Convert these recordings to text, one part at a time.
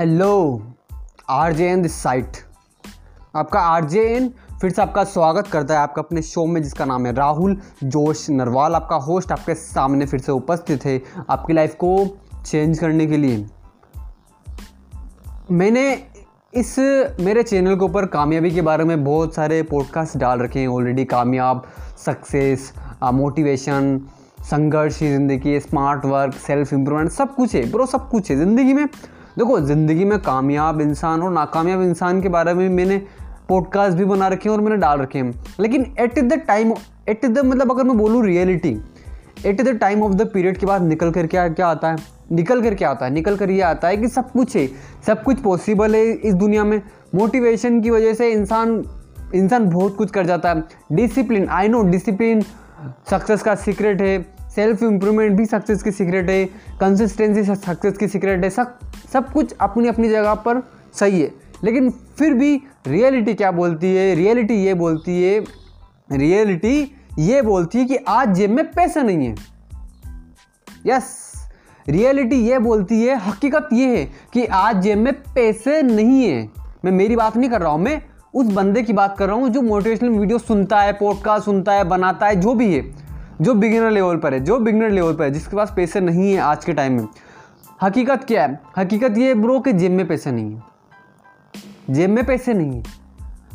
Hello R J N this site आपका R J N फिर से आपका स्वागत करता है आपका अपने शो में जिसका नाम है राहुल, जोश नरवाल आपका होस्ट आपके सामने फिर से उपस्थित है आपकी लाइफ को चेंज करने के लिए। मैंने इस, मेरे चैनल के ऊपर कामयाबी के बारे में बहुत सारे पॉडकास्ट डाल रखे हैं ऑलरेडी कामयाब सक्सेस मोटिवेशन संघर्ष, ज़िंदगी स्मार्ट वर्क सेल्फ इम्प्रूवमेंट सब कुछ है ब्रो सब कुछ है। ज़िंदगी में देखो, ज़िंदगी में कामयाब इंसान और नाकामयाब इंसान के बारे में मैंने पॉडकास्ट भी बना रखे हैं और मैंने डाल रखे हैं। लेकिन at the time at the मतलब अगर मैं बोलूँ reality at the time of the period के बाद निकल कर क्या क्या आता है? निकल कर क्या आता है? निकल कर ये आता है कि सब कुछ है, सब कुछ पॉसिबल है इस दुनिया में। मोटिवेशन की वजह से इंसान इंसान बहुत कुछ कर जाता है। Discipline I know discipline success का सीक्रेट है। सेल्फ इम्प्रूवमेंट भी सक्सेस की सीक्रेट है कंसिस्टेंसी सक्सेस की सीक्रेट है, सब सब कुछ अपनी अपनी जगह पर सही है। लेकिन फिर भी रियलिटी क्या बोलती है? रियलिटी ये बोलती है रियलिटी ये बोलती है कि आज जेब में पैसा नहीं है। यस रियलिटी ये बोलती है, हकीकत ये है कि आज जेब में पैसे नहीं है। मैं मेरी बात नहीं कर रहा हूँ, मैं उस बंदे की बात कर रहा हूँ जो मोटिवेशनल वीडियो सुनता है पॉडकास्ट सुनता है, बनाता है, जो भी है। जो बिगिनर लेवल पर है, जो बिगिनर लेवल पर है, जिसके पास पैसे नहीं है आज के टाइम में, हकीकत क्या है? हकीकत ये है ब्रो कि जेब में पैसे नहीं है। जेब में पैसे नहीं है।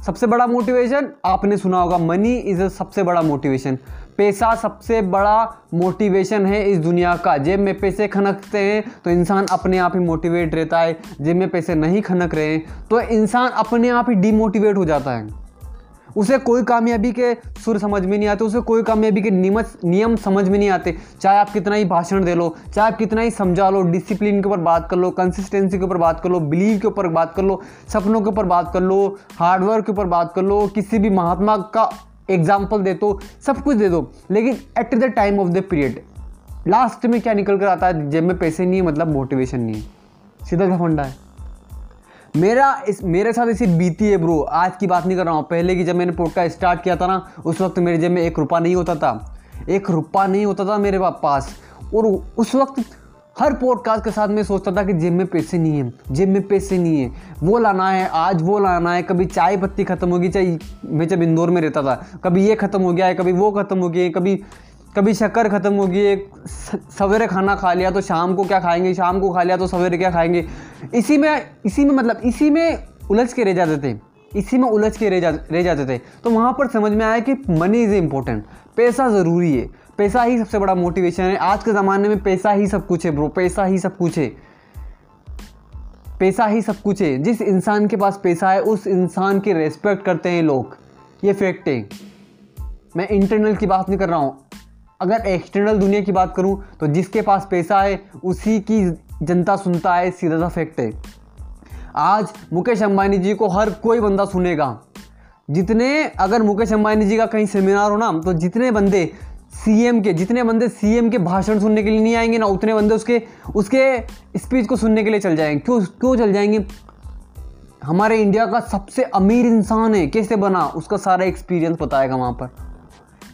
सबसे बड़ा मोटिवेशन आपने सुना होगा मनी इज़ अ सबसे बड़ा मोटिवेशन पैसा सबसे बड़ा मोटिवेशन है इस दुनिया का। जेब में पैसे खनकते हैं तो इंसान अपने आप ही मोटिवेट रहता है। जेब में पैसे नहीं खनक रहे हैं तो इंसान अपने आप ही डिमोटिवेट हो जाता है। उसे कोई कामयाबी के सुर समझ में नहीं आते, उसे कोई कामयाबी के नियमत नियम समझ में नहीं आते। चाहे आप कितना ही भाषण दे लो, चाहे आप कितना ही समझा लो डिसिप्लिन के ऊपर बात कर लो कंसिस्टेंसी के ऊपर बात कर लो बिलीव के ऊपर बात कर लो, सपनों के ऊपर बात कर लो हार्डवर्क के ऊपर बात कर लो, किसी भी महात्मा का एग्ज़ाम्पल दे दो, सब कुछ दे दो। लेकिन at the time of the period last में क्या निकल कर आता है? जब में पैसे नहीं है मतलब मोटिवेशन नहीं है। सीधा सा फंडा है। मेरा इस, मेरे साथ ऐसी बीती है ब्रो। आज की बात नहीं कर रहा हूँ। पहले की जब मैंने पॉडकास्ट स्टार्ट किया था ना, उस वक्त मेरे जेब में एक रुपया नहीं होता था। एक रुपया नहीं होता था मेरे पास। और उस वक्त हर पॉडकास्ट के साथ मैं सोचता था कि जेब में पैसे नहीं है। जेब में पैसे नहीं है। वो लाना है, आज वो लाना है। कभी चाय पत्ती ख़त्म होगी, चाहे मैं जब इंदौर में रहता था। कभी ये ख़त्म हो गया है, कभी वो ख़त्म हो गया है, कभी कभी शक्कर ख़त्म हो गई एक सवेरे खाना खा लिया तो शाम को क्या खाएँगे? शाम को खा लिया तो सवेरे क्या खाएँगे? इसी में इसी में मतलब इसी में उलझ के रह जाते थे। इसी में उलझ के रह जा, रह जाते थे। तो वहाँ पर समझ में आया कि मनी इज़ इम्पोर्टेंट पैसा ज़रूरी है। पैसा ही सबसे बड़ा मोटिवेशन है। आज के ज़माने में पैसा ही सब कुछ है ब्रो पैसा ही सब कुछ है। पैसा ही सब कुछ है। जिस इंसान के पास पैसा है, उस इंसान की रेस्पेक्ट करते हैं लोग। ये फैक्ट है। मैं इंटरनल की बात नहीं कर रहा हूँ। अगर एक्सटर्नल दुनिया की बात करूँ तो जिसके पास पैसा है, उसी की जनता सुनता है, सीधा सा फैक्ट है। आज मुकेश अंबानी जी को हर कोई बंदा सुनेगा। जितने अगर मुकेश अंबानी जी का कहीं सेमिनार हो ना तो जितने बंदे सीएम के, जितने बंदे सीएम के भाषण सुनने के लिए नहीं आएँगे ना, उतने बंदे उसके उसके स्पीच को सुनने के लिए चल जाएँगे। क्यों क्यों चल जाएँगे? हमारे इंडिया का सबसे अमीर इंसान है, कैसे बना? उसका सारा एक्सपीरियंस बताएगा वहाँ पर।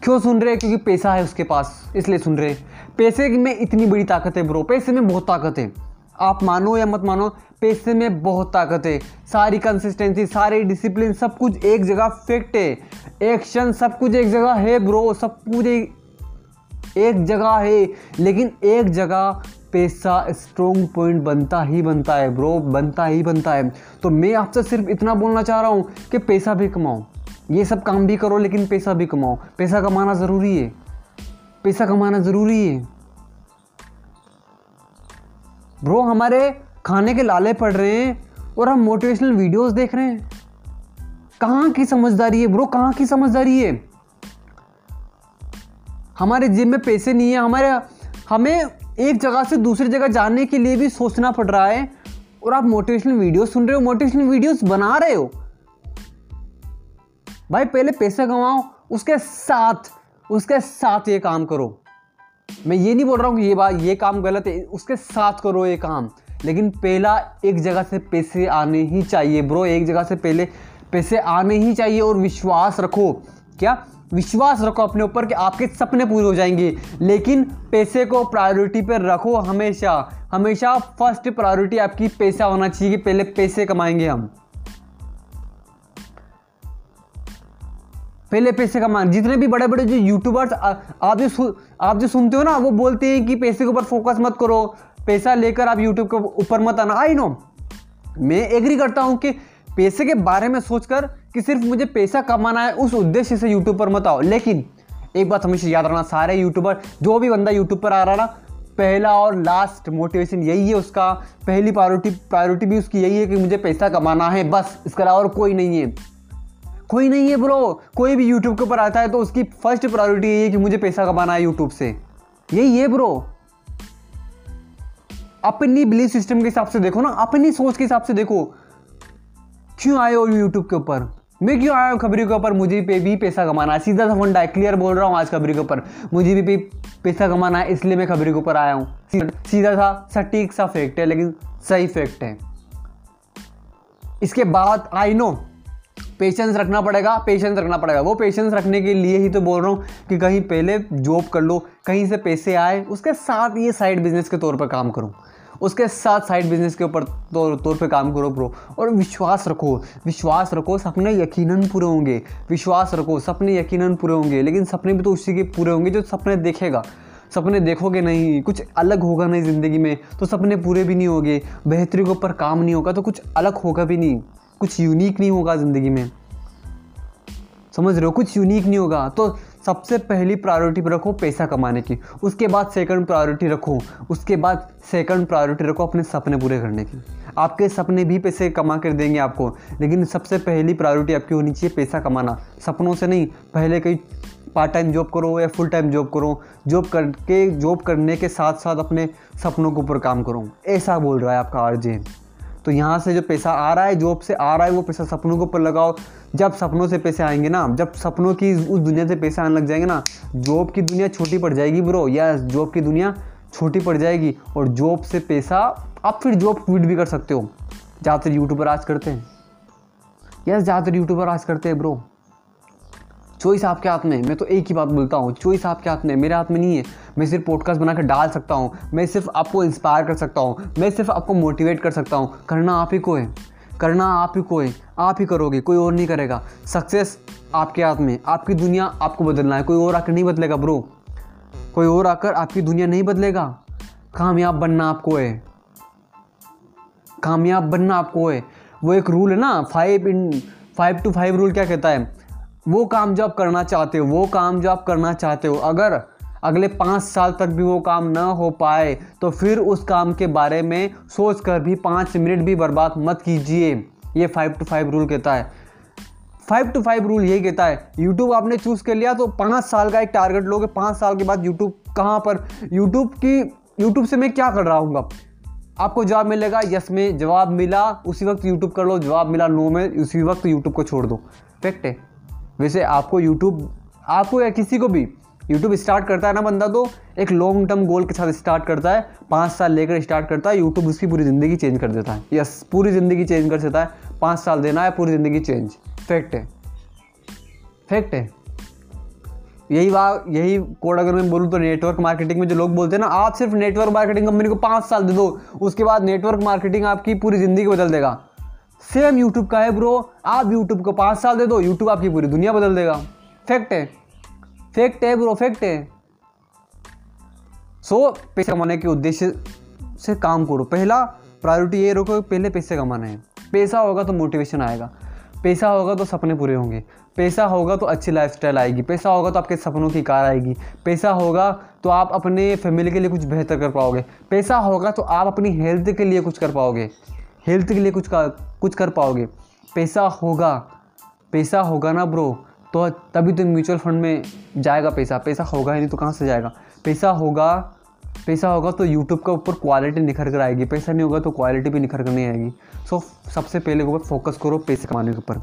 क्यों सुन रहे? हैं क्योंकि पैसा है उसके पास, इसलिए सुन रहे। पैसे में इतनी बड़ी ताकत है ब्रो, पैसे में बहुत ताकत है। आप मानो या मत मानो, पैसे में बहुत ताकत है। सारी कंसिस्टेंसी सारी डिसिप्लिन सब कुछ एक जगह फिक्ट है। एक्शन सब कुछ एक जगह है ब्रो, सब कुछ एक जगह है। लेकिन एक जगह पैसा स्ट्रॉन्ग पॉइंट बनता ही बनता है ब्रो, बनता ही बनता है। तो मैं आपसे सिर्फ़ इतना बोलना चाह रहा हूँ कि पैसा भी कमाओ। ये सब काम भी करो, लेकिन पैसा भी कमाओ। पैसा कमाना ज़रूरी है। पैसा कमाना ज़रूरी है। ब्रो हमारे खाने के लाले पड़ रहे हैं और हम मोटिवेशनल वीडियोस देख रहे हैं। कहाँ की समझदारी है ब्रो कहाँ की समझदारी है? हमारे जिम में पैसे नहीं है, हमारे, हमें एक जगह से दूसरी जगह जाने के लिए भी सोचना पड़ रहा है। और आप मोटिवेशनल वीडियो सुन रहे हो मोटिवेशनल वीडियोस बना रहे हो। भाई, पहले पैसे कमाओ, उसके साथ उसके साथ ये काम करो। मैं ये नहीं बोल रहा हूँ कि ये बात, ये काम गलत है, उसके साथ करो ये काम। लेकिन पहला एक जगह से पैसे आने ही चाहिए, ब्रो, एक जगह से पहले पैसे आने ही चाहिए और विश्वास रखो। क्या? विश्वास रखो अपने ऊपर कि आपके सपने पूरे हो जाएँगे। लेकिन पैसे को प्रायोरिटी पर रखो हमेशा। हमेशा फ़र्स्ट प्रायोरिटी आपकी पैसा होना चाहिए कि पहले पैसे कमाएँगे हम। पहले पैसे कमाएँ जितने भी बड़े बड़े जो यूट्यूबर्स आप जो आप जो सुनते हो ना, वो बोलते हैं कि पैसे के ऊपर फोकस मत करो, पैसा लेकर आप यूट्यूब के ऊपर मत आना। आई नो मैं एग्री करता हूँ कि पैसे के बारे में सोचकर कि सिर्फ़ मुझे पैसा कमाना है, उस उद्देश्य से यूट्यूब पर मत आओ। लेकिन, एक बात हमेशा याद रखना, सारे यूट्यूबर जो भी बंदा यूट्यूब पर आ रहा ना, पहला और लास्ट मोटिवेशन यही है उसका। पहली प्रायोरिटी प्रायोरिटी भी उसकी यही है कि मुझे पैसा कमाना है, बस, इसके अलावा और कोई नहीं है। कोई नहीं है ब्रो कोई भी यूट्यूब के ऊपर आता है तो उसकी फ़र्स्ट प्रायोरिटी यही है कि मुझे पैसा कमाना है यूट्यूब से। यही है ब्रो अपनी बिलीफ सिस्टम के हिसाब से देखो ना, अपनी सोच के हिसाब से देखो। क्यों आए हो यूट्यूब के ऊपर? मैं क्यों आया हूँ खबरी के ऊपर? मुझे पे भी पैसा कमाना है। सीधा सा फंडा है क्लियर बोल रहा हूँ आज खबरी के ऊपर। मुझे भी पैसा कमाना है, इसलिए मैं खबरी के ऊपर आया हूँ। सीधा सा, सटीक सा फैक्ट है, लेकिन सही फैक्ट है। इसके बाद आई नो पेशेंस रखना पड़ेगा पेशेंस रखना पड़ेगा। वो पेशेंस रखने के लिए ही तो बोल रहा हूँ कि कहीं पहले जॉब कर लो, कहीं से पैसे आए, उसके साथ ये साइड बिज़नेस के तौर पर काम करूँ। उसके साथ साइड बिज़नेस के ऊपर तौर तौर पे काम करो ब्रो और विश्वास रखो विश्वास रखो, सपने यकीनन पूरे होंगे। विश्वास रखो, सपने यकीनन पूरे होंगे। लेकिन सपने भी तो उसी के पूरे होंगे जो सपने देखेगा। सपने देखोगे नहीं, कुछ अलग होगा नहीं ज़िंदगी में तो सपने पूरे भी नहीं होंगे। बेहतरी के ऊपर काम नहीं होगा तो कुछ अलग होगा भी नहीं। कुछ यूनिक नहीं होगा ज़िंदगी में। समझ रहे हो? कुछ यूनिक नहीं होगा। तो सबसे पहली प्रायोरिटी पर रखो पैसा कमाने की। उसके बाद सेकंड प्रायोरिटी रखो। उसके बाद सेकंड प्रायोरिटी रखो अपने सपने पूरे करने की। आपके सपने भी पैसे कमा कर देंगे आपको। लेकिन सबसे पहली प्रायोरिटी आपकी होनी चाहिए पैसा कमाना। सपनों से नहीं, पहले कहीं पार्ट टाइम जॉब करो या फुल टाइम जॉब करो। जॉब करके जॉब करने के साथ साथ अपने सपनों के ऊपर काम करो। ऐसा बोल रहा है आपका आरजे तो यहाँ से जो पैसा आ रहा है जॉब से आ रहा है, वो पैसा सपनों के ऊपर लगाओ। जब सपनों से पैसे आएँगे ना, जब सपनों की उस दुनिया से पैसे आने लग जाएँगे ना, जॉब की दुनिया छोटी पड़ जाएगी ब्रो। या जॉब की दुनिया छोटी पड़ जाएगी और जॉब से पैसा, आप फिर जॉब क्विट भी कर सकते हो। ज़्यादातर यूट्यूबर आज करते हैं। यस ज़्यादातर यूट्यूबर आज करते हैं ब्रो। चॉइस आपके हाथ में, मैं तो एक ही बात बोलता हूँ चॉइस आपके हाथ में, मेरे हाथ में नहीं है। मैं सिर्फ़ पॉडकास्ट बना कर डाल सकता हूँ, मैं सिर्फ़ आपको इंस्पायर कर सकता हूँ, मैं सिर्फ़ आपको मोटिवेट कर सकता हूँ। करना आप ही को है, करना आप ही को है, आप ही करोगे, कोई और नहीं करेगा। सक्सेस आपके हाथ में, आपकी दुनिया आपको बदलना है, कोई और आकर नहीं बदलेगा ब्रो कोई और आकर आपकी दुनिया नहीं बदलेगा। कामयाब बनना आपको है। कामयाब बनना आपको है। वो एक रूल है ना five in five to five rule क्या कहता है? वो काम जो आप करना चाहते हो, वो काम जो आप करना चाहते हो, अगर अगले पाँच साल तक भी वो काम ना हो पाए तो फिर उस काम के बारे में सोच कर भी पाँच मिनट भी बर्बाद मत कीजिए। ये फाइव टू फाइव रूल कहता है। फाइव टू फाइव रूल यही कहता है यूट्यूब आपने चूज़ कर लिया तो पाँच साल का एक टारगेट लोगे, पाँच साल के बाद यूट्यूब कहाँ पर? यूट्यूब की यूट्यूब से मैं क्या कर रहा हूँ आपको जवाब मिलेगा यस में जवाब मिला, उसी वक्त यूट्यूब कर लो, जवाब मिला नो में, उसी वक्त यूट्यूब को छोड़ दो। फैक्ट है। वैसे आपको यूट्यूब आपको या किसी को भी यूट्यूब स्टार्ट करता है ना बंदा तो एक लॉन्ग टर्म गोल के साथ स्टार्ट करता है, पाँच साल लेकर स्टार्ट करता है यूट्यूब उसकी पूरी ज़िंदगी चेंज कर देता है। यस पूरी ज़िंदगी चेंज कर देता है, पाँच साल देना है, पूरी ज़िंदगी चेंज फैक्ट है। फैक्ट है। यही बात यही कोड अगर मैं बोलूँ तो नेटवर्क मार्केटिंग में जो लोग बोलते हैं ना, आप सिर्फ़ नेटवर्क मार्केटिंग कंपनी को पाँच साल दे दो, उसके बाद नेटवर्क मार्केटिंग आपकी पूरी ज़िंदगी बदल देगा। सेम यूट्यूब का है ब्रो आप यूट्यूब को पाँच साल दे दो यूट्यूब आपकी पूरी दुनिया बदल देगा. फैक्ट है. फैक्ट है ब्रो फैक्ट है. सो so, पैसे कमाने के उद्देश्य से काम करो. पहला प्रायोरिटी ये रखो पहले पैसे कमाना है. पैसा होगा तो मोटिवेशन आएगा. पैसा होगा तो सपने पूरे होंगे. पैसा होगा तो अच्छी लाइफस्टाइल आएगी. पैसा होगा तो आपके सपनों की कार आएगी. पैसा होगा तो आप अपने फैमिली के लिए कुछ बेहतर कर पाओगे. पैसा होगा तो आप अपनी हेल्थ के लिए कुछ कर पाओगे. हेल्थ के लिए कुछ का, कुछ कर पाओगे। पैसा होगा पैसा होगा ना ब्रो तो तभी तो म्यूचुअल फंड में जाएगा पैसा। पैसा होगा ही नहीं तो कहाँ से जाएगा? पैसा होगा पैसा होगा तो यूट्यूब के ऊपर क्वालिटी निखर कर आएगी। पैसा नहीं होगा तो क्वालिटी भी निखर कर नहीं आएगी। सो सबसे पहले ऊपर फोकस करो पैसे कमाने के ऊपर।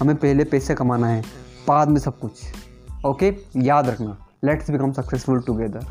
हमें पहले पैसे कमाना है, बाद में सब कुछ। ओके याद रखना। Let's become successful together